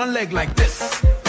one leg like this.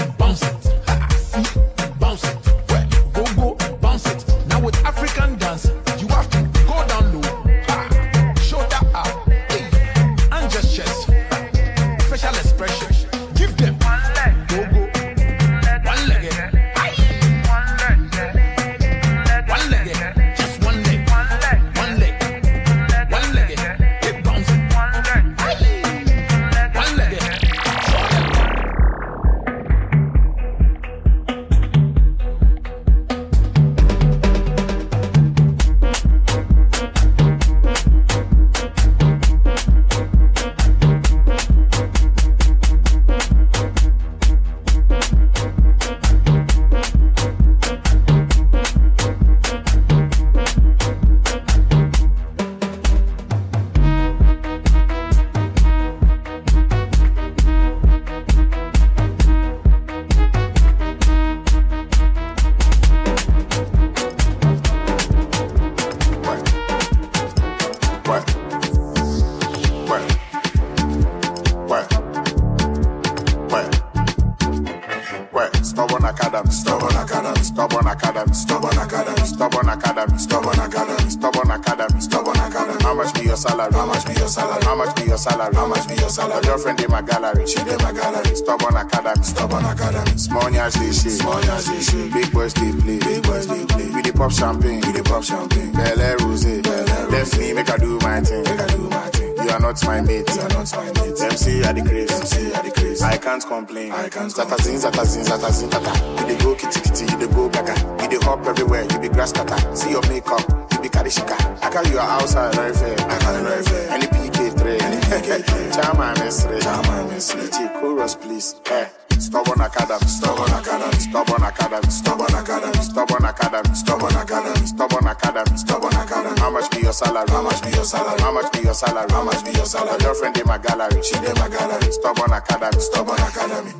fair, you be grass cutter. See your makeup, you be karishika. I call your house and I fair. I call it fair. Any PK three, any PK three. Chama mesre, chama mesre. chorus please. Eh. Stubborn academy, stubborn academy, stubborn academy, stubborn academy, stubborn academy, stubborn academy, stubborn academy, stubborn academy. How much be your salary? How much be your salary? How much be your salary? How much be your salary? Your Girlfriend in my gallery, she in my gallery. Stubborn academy, stubborn academy.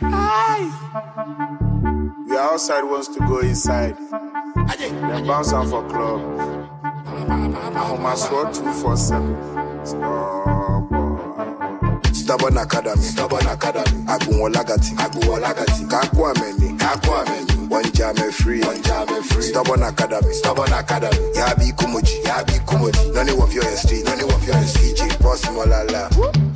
Hey. The outside wants to go inside. Then bounce out for club. Homa Sword 247. Stop. Stubborn Academy. Stubborn Academy. Agunwolagati. Agunwolagati. Kakwameni. One jam me free. one jam me free. Stubborn Academy. Stubborn Academy. Yabi Kumuji. Yabi Kumuji. None of your street. None of your street. Boss Molala. Whoop.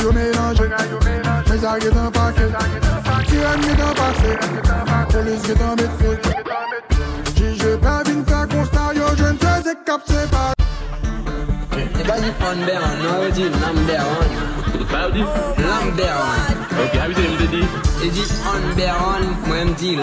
yo mélanger Mes a get an paket Tiren get an pase Polis get an metfek Jije pa vin ka konsta yo oh, jen te se kap se pa E ba di be an, nou di nam be di? Be an Ok, di? E di be an, mwen di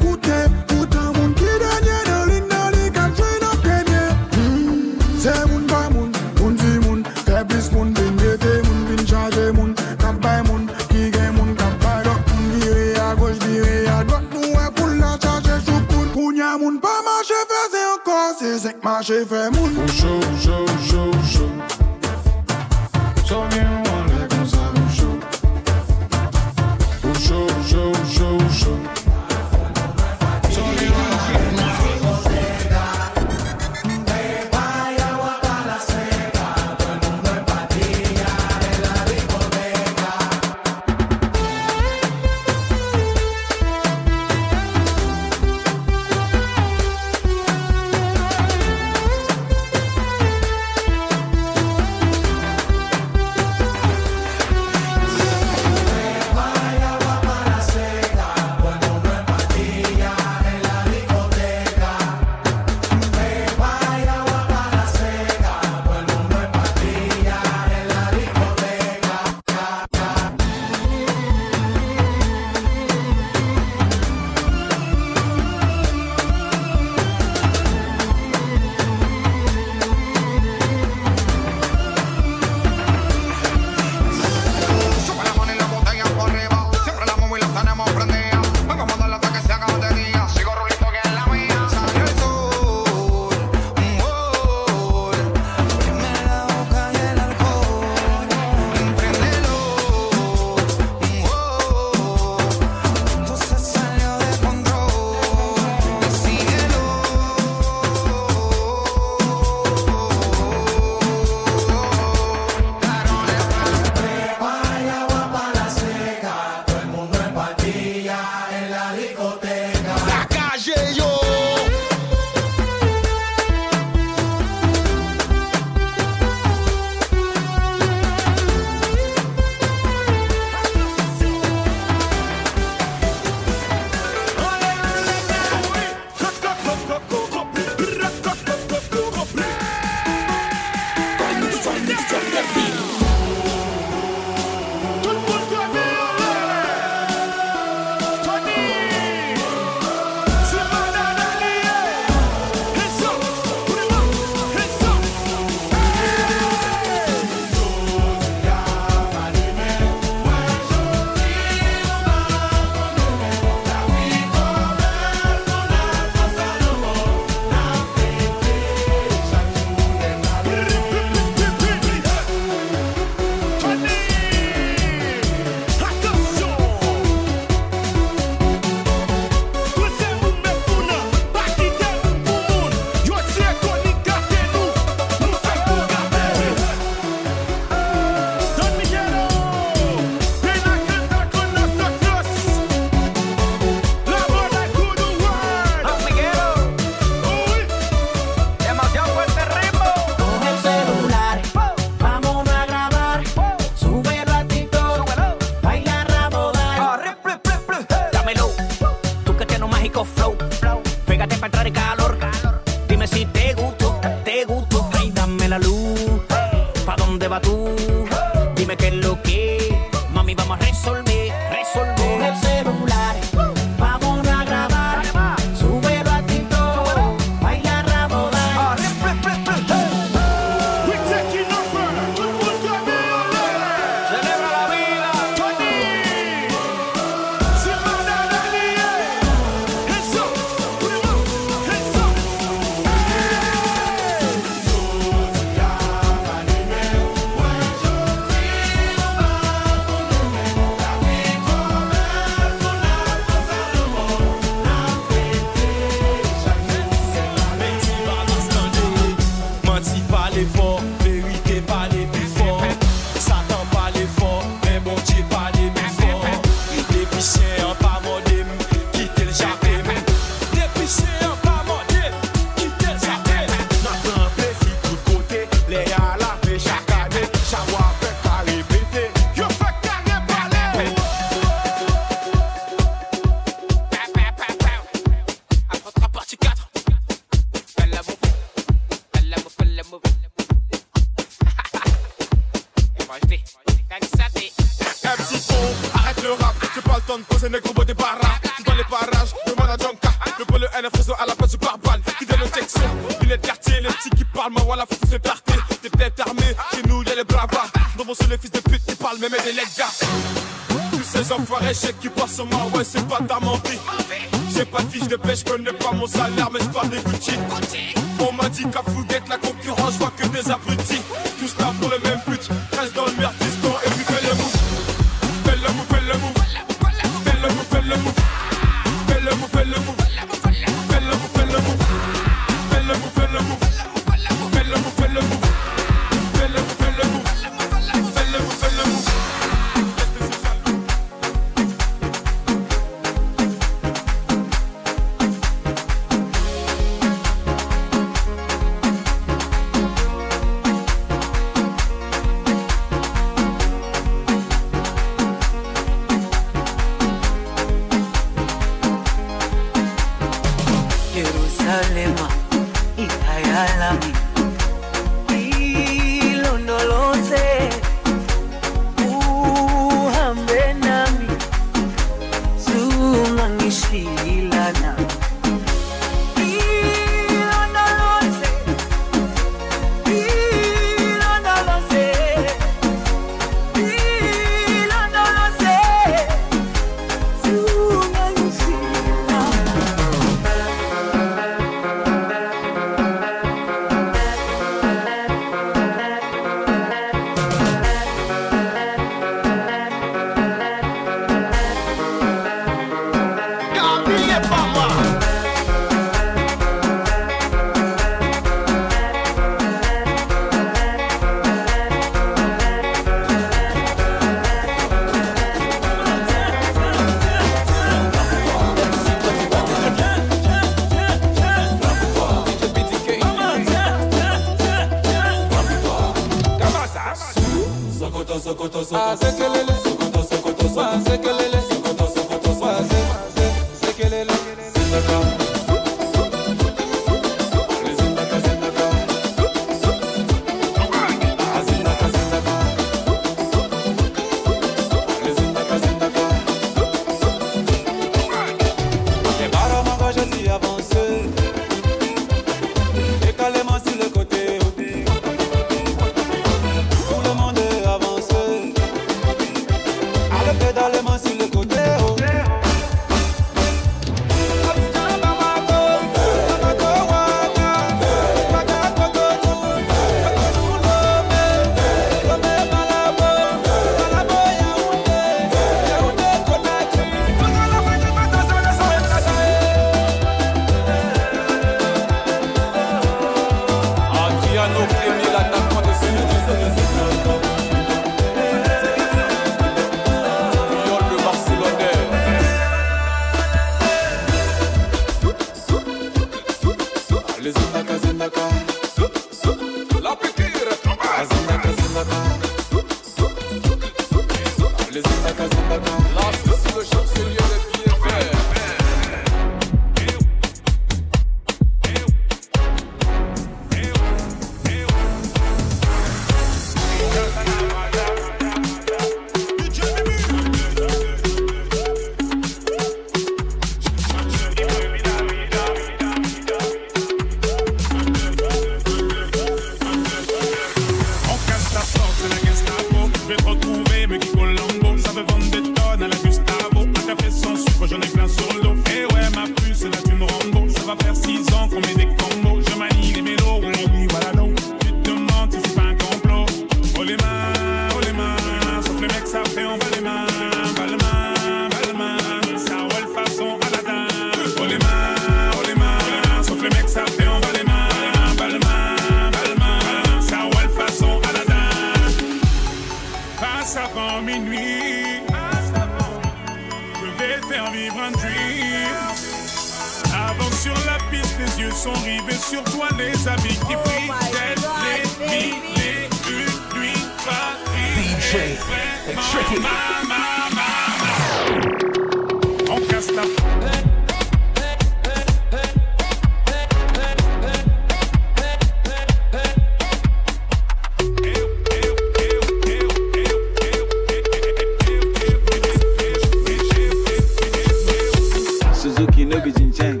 no jinjang.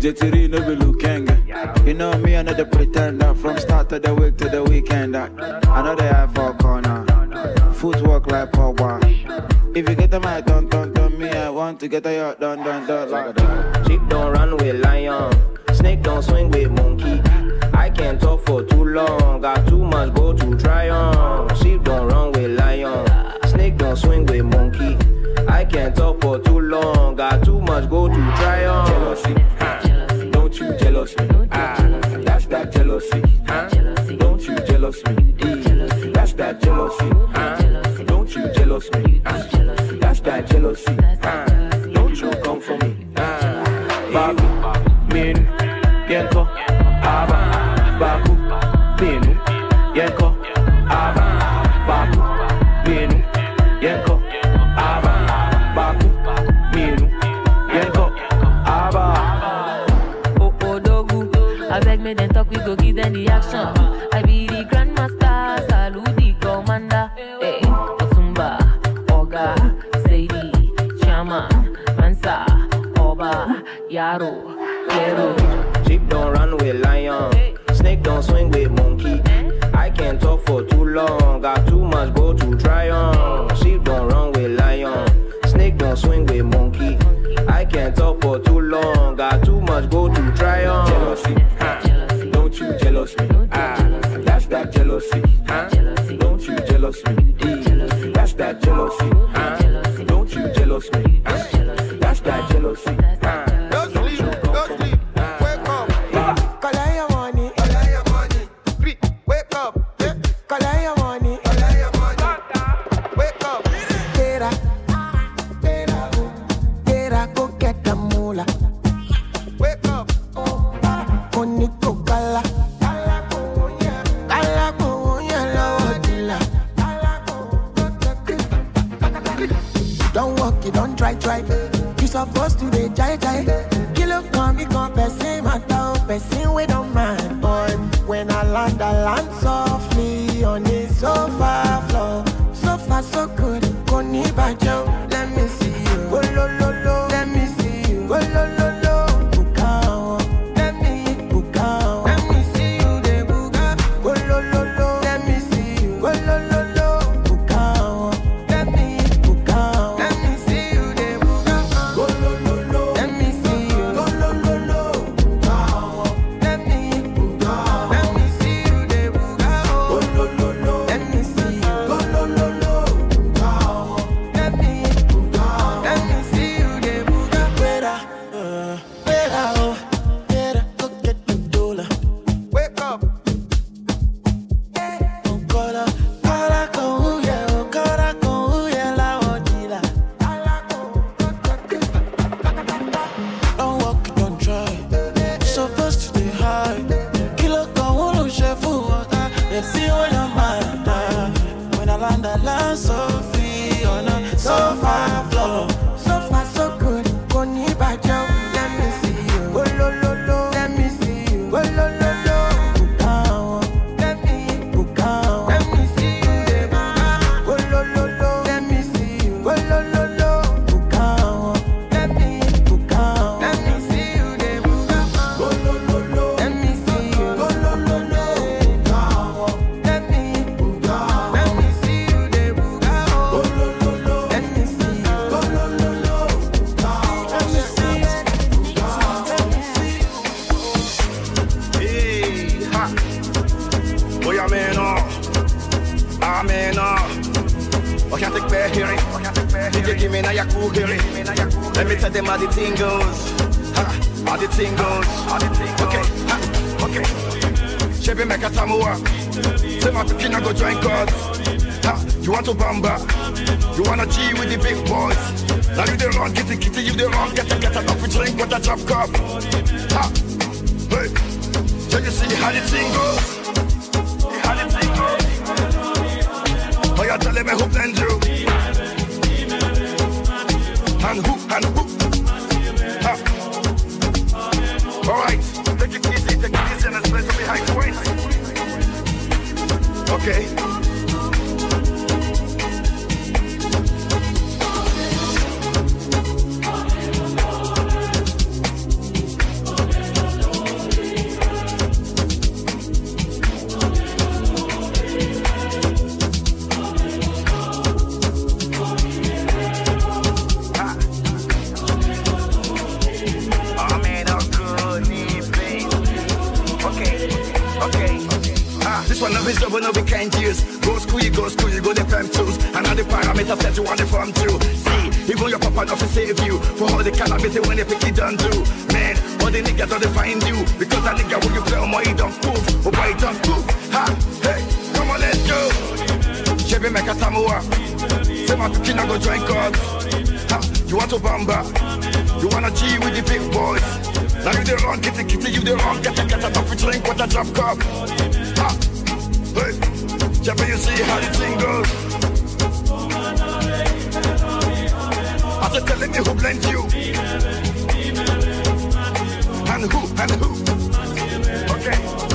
Jetiri no be looking. You know me, another pretender. From start of the week to the weekend. Another eye a corner. Footwork like power. If you get a don't don't me, I want to get a yacht, don't don't don't like that. Sheep don't run with lion. Snake don't swing with monkey. I can't talk for too long. Got too much go to try on. Sheep don't run with lion. Snake don't swing with monkey can't talk for too long. Got too much go to try on. Jealousy, huh? Don't you jealous me? Ah, that's that jealousy, huh? Don't you jealous me? That's that jealousy. ಯಾರು a drop cup baby make a tamuwa. Say my picking I go join God. Ha, you want to bamba? You wanna G with the big boys? Now you the wrong, kitty kitty, you the wrong, get a get a top drink, what a drop cup. Ha, hey, Jabba, you see how the thing goes. I said, telling me who blamed you. And who, and who? Okay.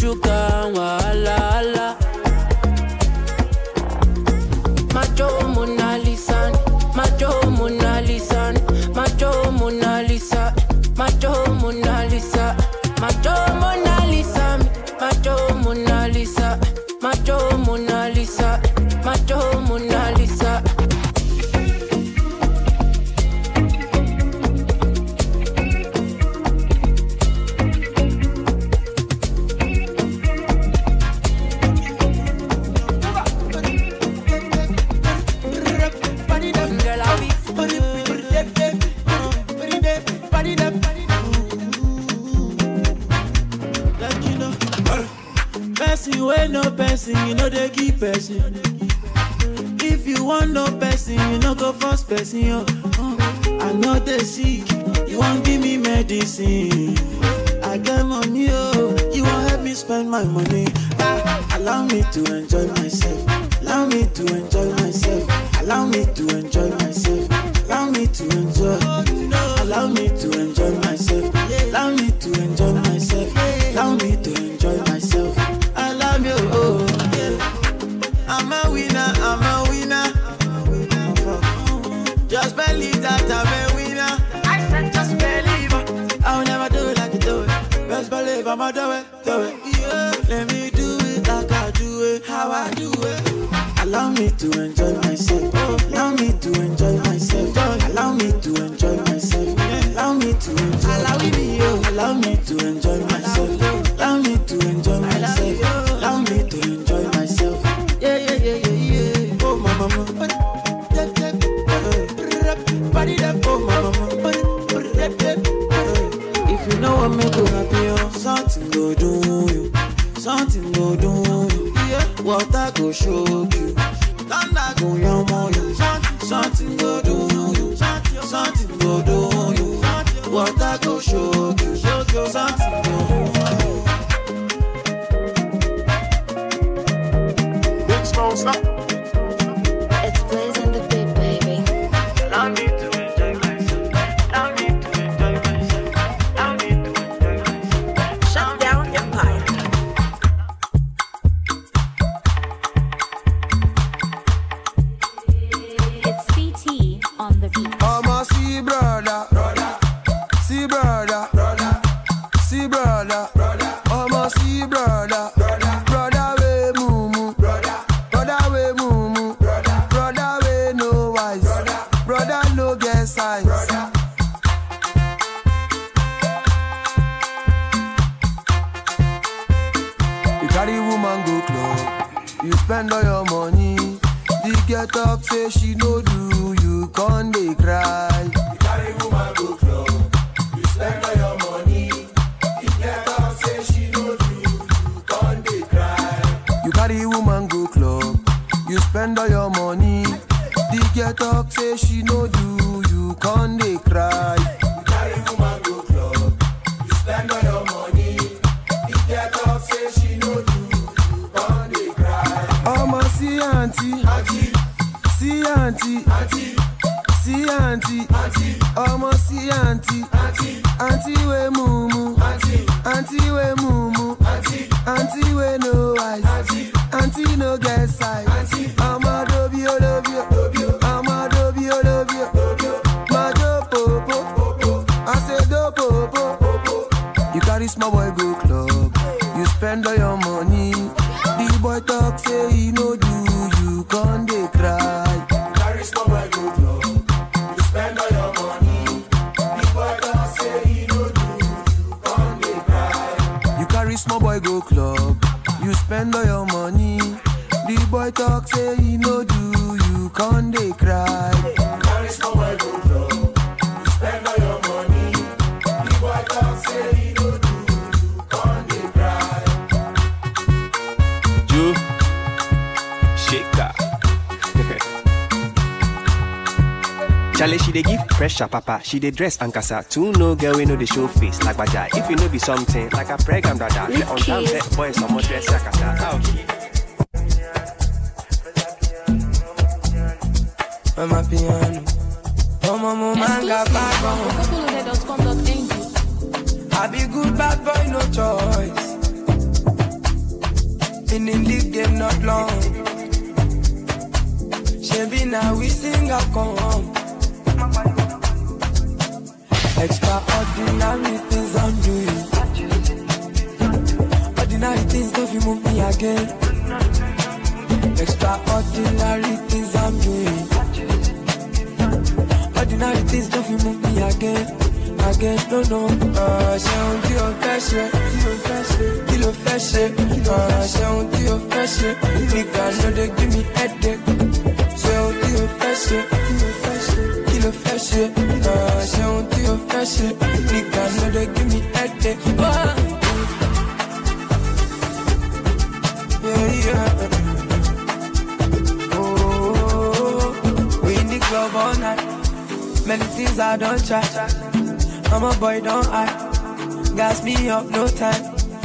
sugar and wahala. Macho Mona Lisa, Macho Mona Lisa, Macho Mona Lisa, Macho Mona Lisa, Macho Mona Lisa, Macho Mona Lisa, Macho Mona Lisa, Macho Mona Lisa. person. Stop. shapapa. She dey dress Ankasa. Too no girl we know the show face like baja. If you know be something like a pregnant brother, let on time, down boy some more dress like kasa.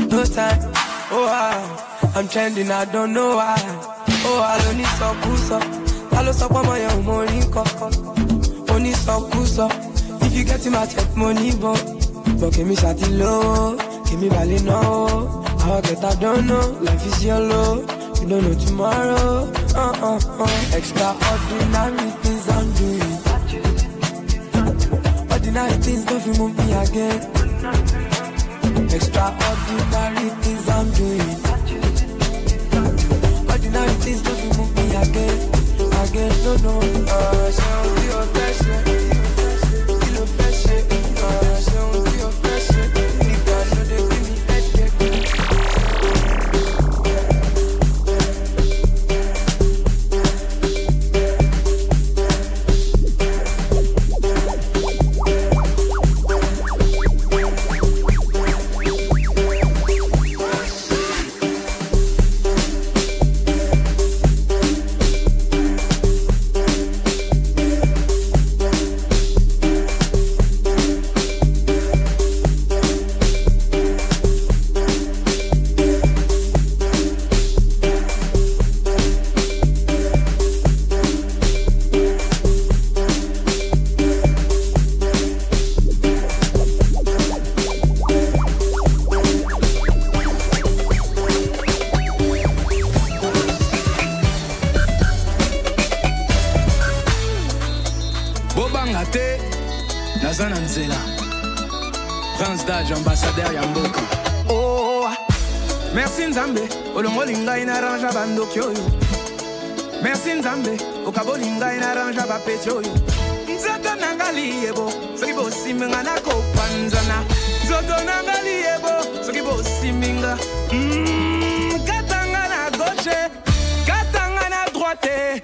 no time. Oh, I. I'm trending, I don't know why. Oh, I don't need some kuso. I lost up on my own money, Only some kuso. If you get him, I check money, but. But give me shati low, give me valley no. How I get, I don't know. Life is yellow, you don't know tomorrow. Uh uh uh. Extraordinary things I'm doing. Ordinary things don't move me again. Extraordinary things I'm doing. Ordinary things don't move me again. Again, no, no. Uh, oh, nzoto nanga liyebo soki bosiminga nakopanzana mm, nzoto nanga liyebo soki bosiminga katanga na gauche katanga na droite.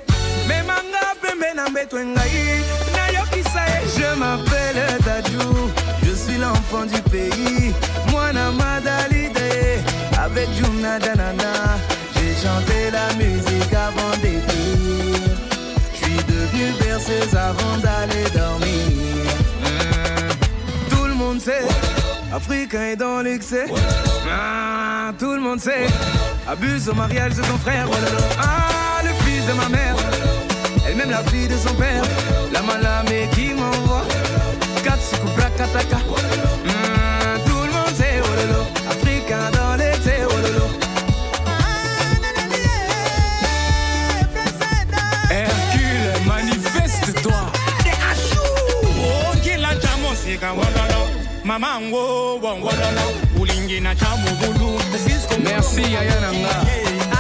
Memanga pembe na mbeto engai nayokisa ye je mapele dadou je suis l'enfant du pays. Mwana madalide avec jumna danana. J'ai chanté la musique avant d'écrire. Je suis devenu berceuse avant d'aller dans sait. Africain est dans l'excès. Ah, tout le monde sait. Abuse au mariage de ton frère. Ah, le fils de ma mère. Elle-même la fille de son père. La malame qui m'envoie. Katsuku Brakataka. Mmh, ah, tout le monde sait. Oh Africain dans l'excès. Oh Hercule, manifeste-toi. Oh, mamango wongolola ulingi na chamubulu merci ayana nga.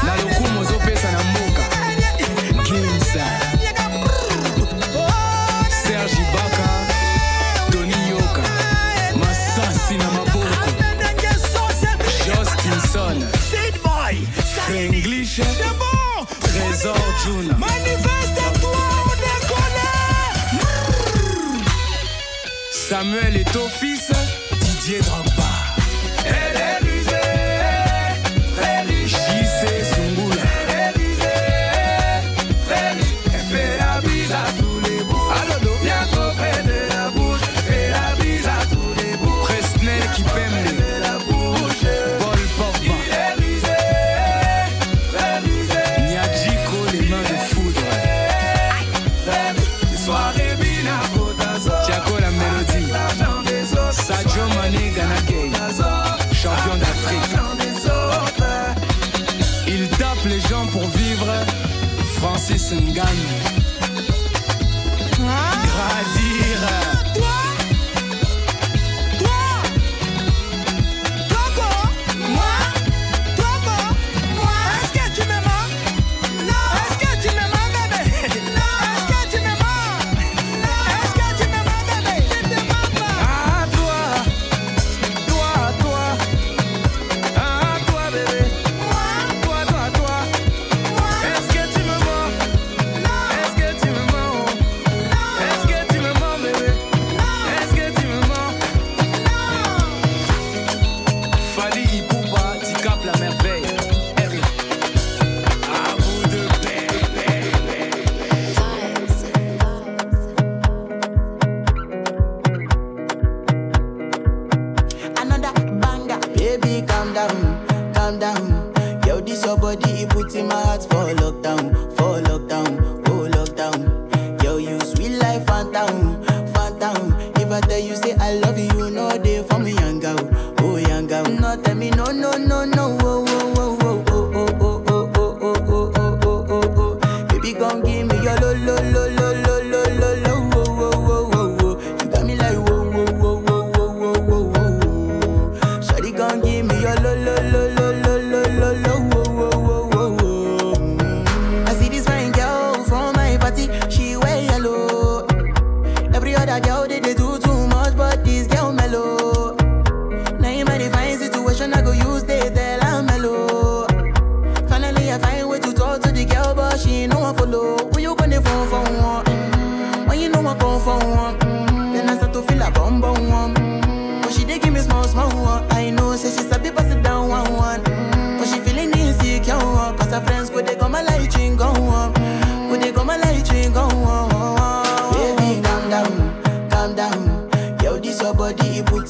Na lokumu ozope Samuel est au fils, Didier Drame. and gun. girl they, they do too much, but this girl mellow. Now in my divine situation, I go use they tell I'm mellow. Finally, I find way to talk to the girl, but she ain't no one follow. Who you gonna phone for one? Mm-hmm. When you know I come for one? Mm-hmm. Then I start to feel a bum bum one. Mm-hmm. But she they give me small small one. I know, say she's a bit pass it down one one. Mm-hmm. But she feeling insecure, cause her friends go they come my light ring go on. Go they come my light ring go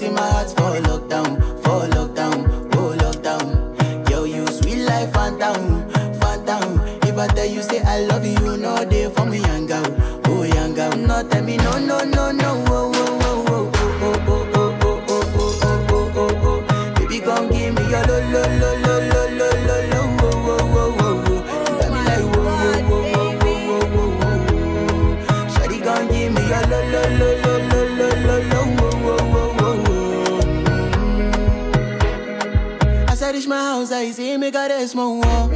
till my heart for love. e me get this one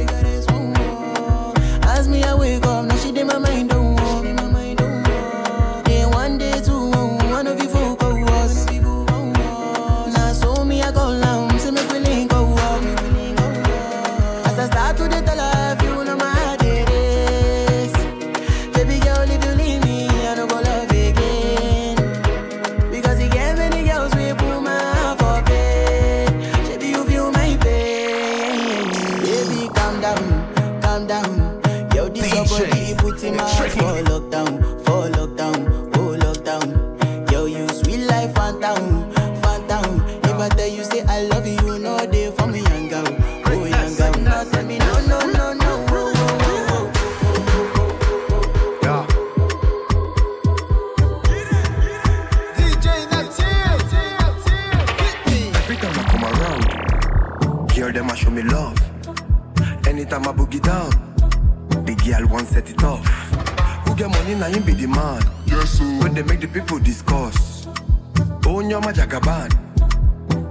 na him be the man. Yes, sir. When they make the people discuss. Oh, Onyoma Jagaban.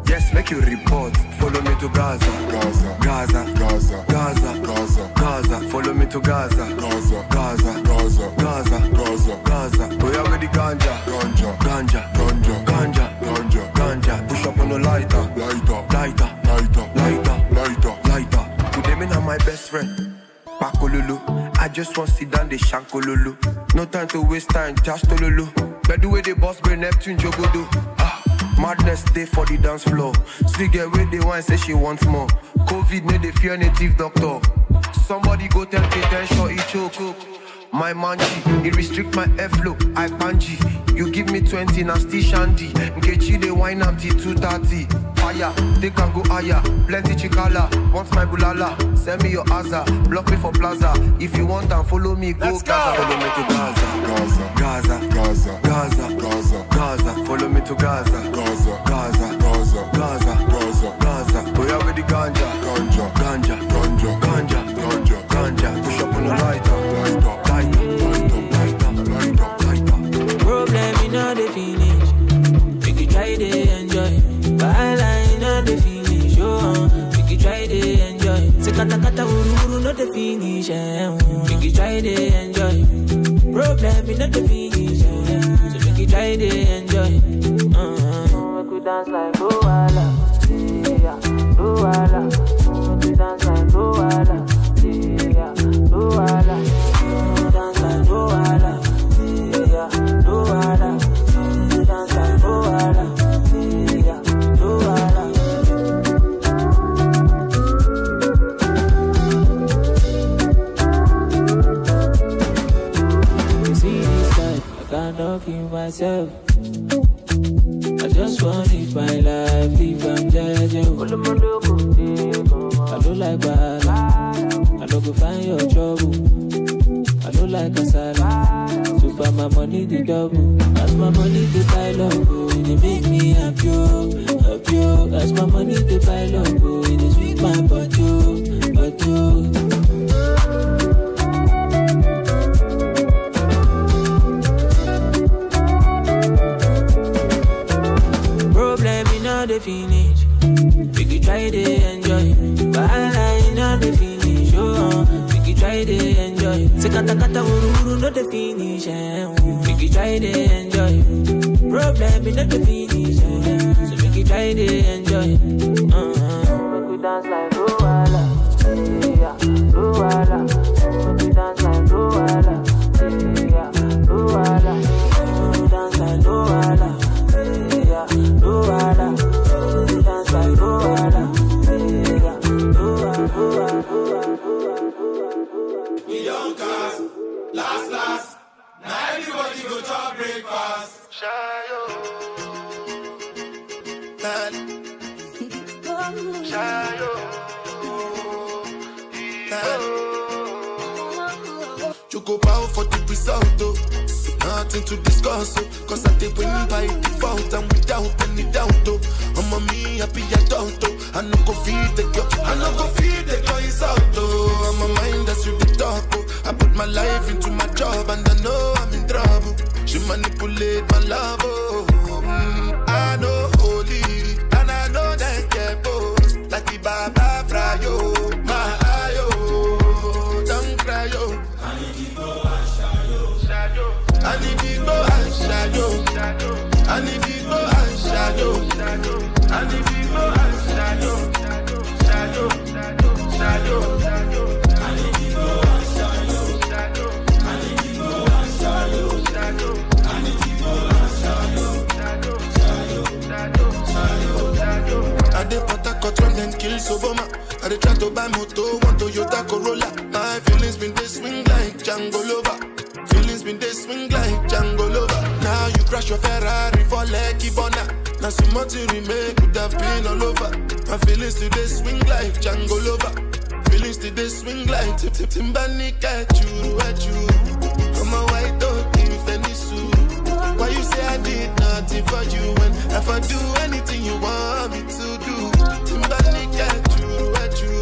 Yes, make you report. Follow me to Gaza. Gaza. Gaza. Gaza. Gaza. Gaza. Gaza. Follow me to Gaza. Gaza. Gaza. Gaza. Gaza. Gaza. Gaza. We are with the ganja. Ganja. Ganja. Ganja. Ganja. Ganja. Ganja. Push up on the lighter. Lighter. Lighter. Lighter. Lighter. Lighter. Lighter. Today me and my best friend. Pakolulu. Just want sit down the shankolulu. No time to waste time, just tolulu. But the way the boss bring Neptune Jogodo. Ah, madness day for the dance floor. See get where they want say she wants more. COVID made the fear native doctor. Somebody go tell Kate sure he choke. My manji, it restrict my airflow. I panji. You give me 20, now still shandy. Nkechi they wine till 230. Fire, they can go higher. Plenty chikala, want my bulala. Send me your Aza, block me for plaza. If you want and follow me, go Gaza. Follow me to Gaza. Gaza. Gaza. Gaza. Gaza. Gaza. Follow me to Gaza. Gaza. Gaza. Gaza. Gaza. Gaza. Gaza. Where with the. Ganja. In all the. Eh. So make you try to enjoy. Uh-huh. Make you dance like Luala. You go bow for the result, oh. Nothing to discuss, oh. Cause I did win by default and without any doubt, oh. I'm a me happy adult, oh. I no go feed the girl, I no go feed the girl is out, oh. I'm a mind that's you the talk, oh. I put my life into my job and I know I'm in trouble. She manipulate my love, oh. I need to go and shadow. I need to go and shadow. Shadow, shadow, shadow. And shadow. I need to go and. I and put a cut when kill Soboma. I dey try to buy moto, one Toyota Corolla. Crash your Ferrari for Lucky Bona. Now so much you remake could have been all over. My feelings today swing like Django Lover. Feelings today swing like Tip Tip Timbani at you, at you. I'm a white dog in Fenisu. Why you say I did nothing for you when if I do anything you want me to do? Timbani at you, at you.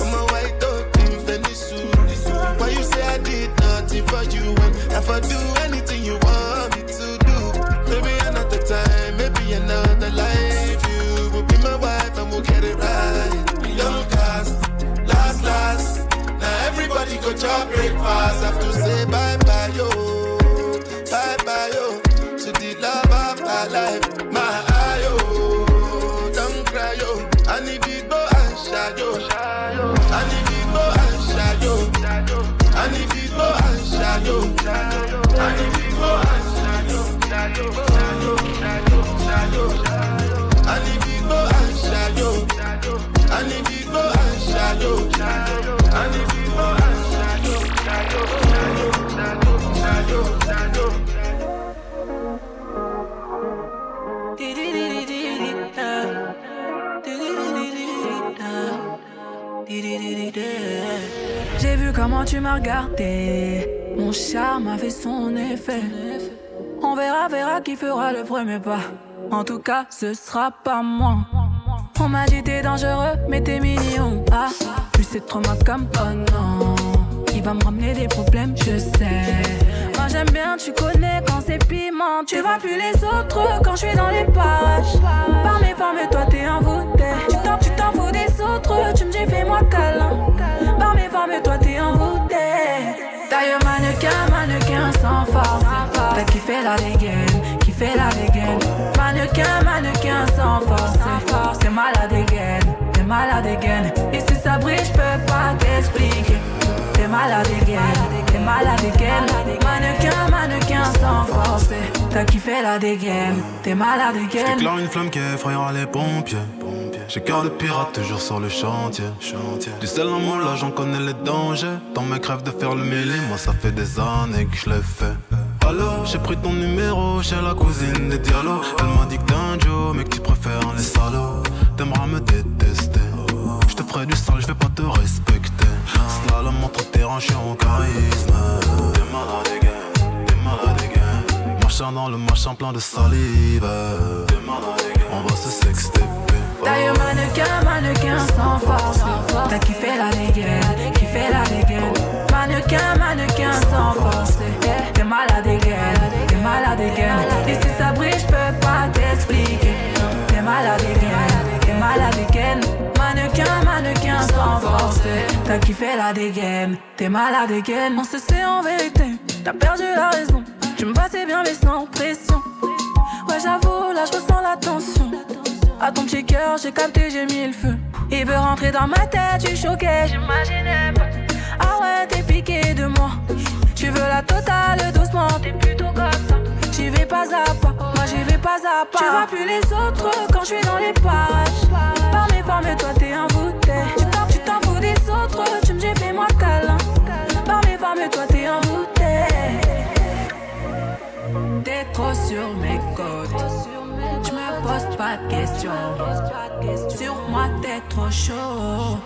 I'm a white dog in Fenisu. Why you say I did nothing for you when if I do breakfast, have to say bye bye yo, bye bye yo, to the love of my life, my eye yo, don't cry yo, I need to go and and shadow, I need to go and shadow, I need to go and shadow, shadow. I need to go and shadow. I need to go and shadow. I need to J'ai vu comment tu m'as regardé. Mon charme a fait son effet. On verra, verra qui fera le premier pas. En tout cas, ce sera pas moi. On m'a dit t'es dangereux, mais t'es mignon. Ah, plus c'est trop ma comme oh non. Il va me ramener des problèmes, je sais. Moi j'aime bien, tu connais quand c'est piment. Tu vois plus les autres quand je suis dans les parages. Par mes formes, toi t'es envoûté. Tu t'en, tu t'en fous des autres, tu me dis fais-moi câlin. Par mes formes, toi t'es envoûté. Taille mannequin, mannequin sans force. T'as kiffé la dégaine, kiffé la dégaine. Mannequin, mannequin sans force. T'es malade again, t'es malade again. Et si ça brille, je peux pas t'expliquer. T'es malade again, t'es malade again. Mannequin, mannequin sans force. T'as kiffé la dégaine, t'es malade again. J'éclaire une flamme qui effrayera les pompiers. J'ai cœur de pirate toujours sur le chantier. Du sel en moi là j'en connais les dangers. Dans mes crèves de faire le mêlé, moi ça fait des années que je l'ai fait. Alors j'ai pris ton numéro chez la cousine des dialogues. Elle m'a dit que t'es un Joe, mais que tu préfères les salauds. T'aimeras me détester. Je te ferai du sale, je vais pas te respecter. Slalom entre je suis en charisme. T'es malade again, t'es malade again. Machin dans le machin plein de salive. T'es malade. On va se sexter. Taille mannequin, mannequin sans force. T'as kiffé la dégaine, kiffé la dégaine. Mannequin, mannequin sans force. T'es malade again, t'es malade again. Et si ça brille, je peux pas t'expliquer. T'es malade again, t'es malade again. Mannequin, mannequin T'as kiffé la dégaine, t'es malade again. On se sait en vérité, t'as perdu la raison. Tu me passais bien mais sans pression. Ouais, j'avoue, là je ressens la tension. À ton petit cœur, j'ai capté, j'ai mis le feu. Il veut rentrer dans ma tête, tu choqué, j'imaginais pas. Ah ouais, t'es piqué de moi. Tu veux la totale doucement, t'es plutôt comme. J'y vais pas à pas, moi j'y vais pas à pas. Tu vois plus les autres quand je suis dans les parages. Par mes formes, toi t'es envoûté. Fais-moi câlin. Par mes formes, toi t'es envoûté. T'es trop sur mes côtes. Je me pose pas de questions. Sur moi, t'es trop chaud.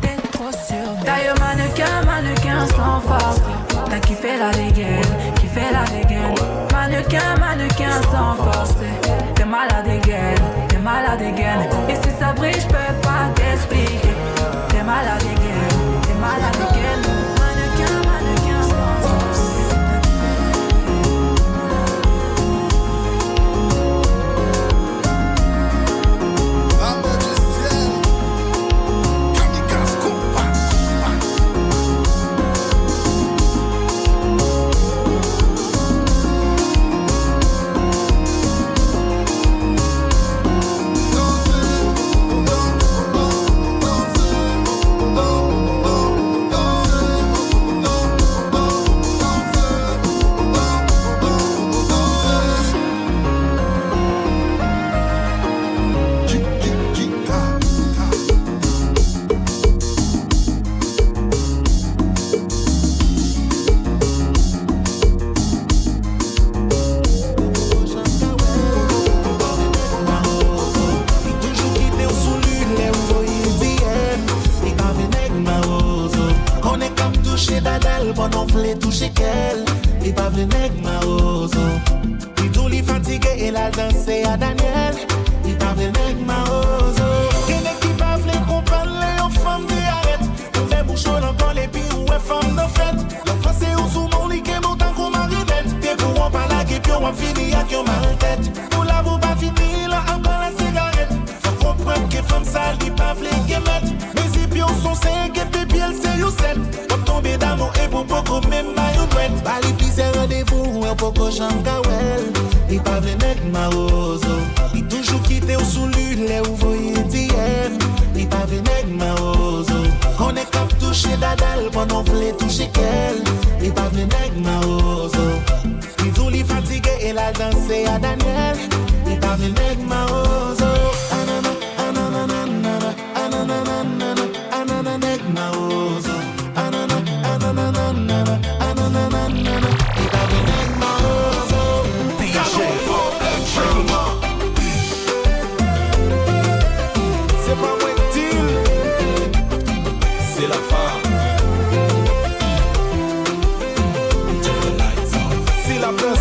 T'es trop sur Taille mannequin, mannequin sans force. T'as kiffé la dégaine, kiffé la dégaine. Mannequin, mannequin sans force. T'es malade again, t'es malade again. Et si ça brille, je peux pas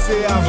la pensée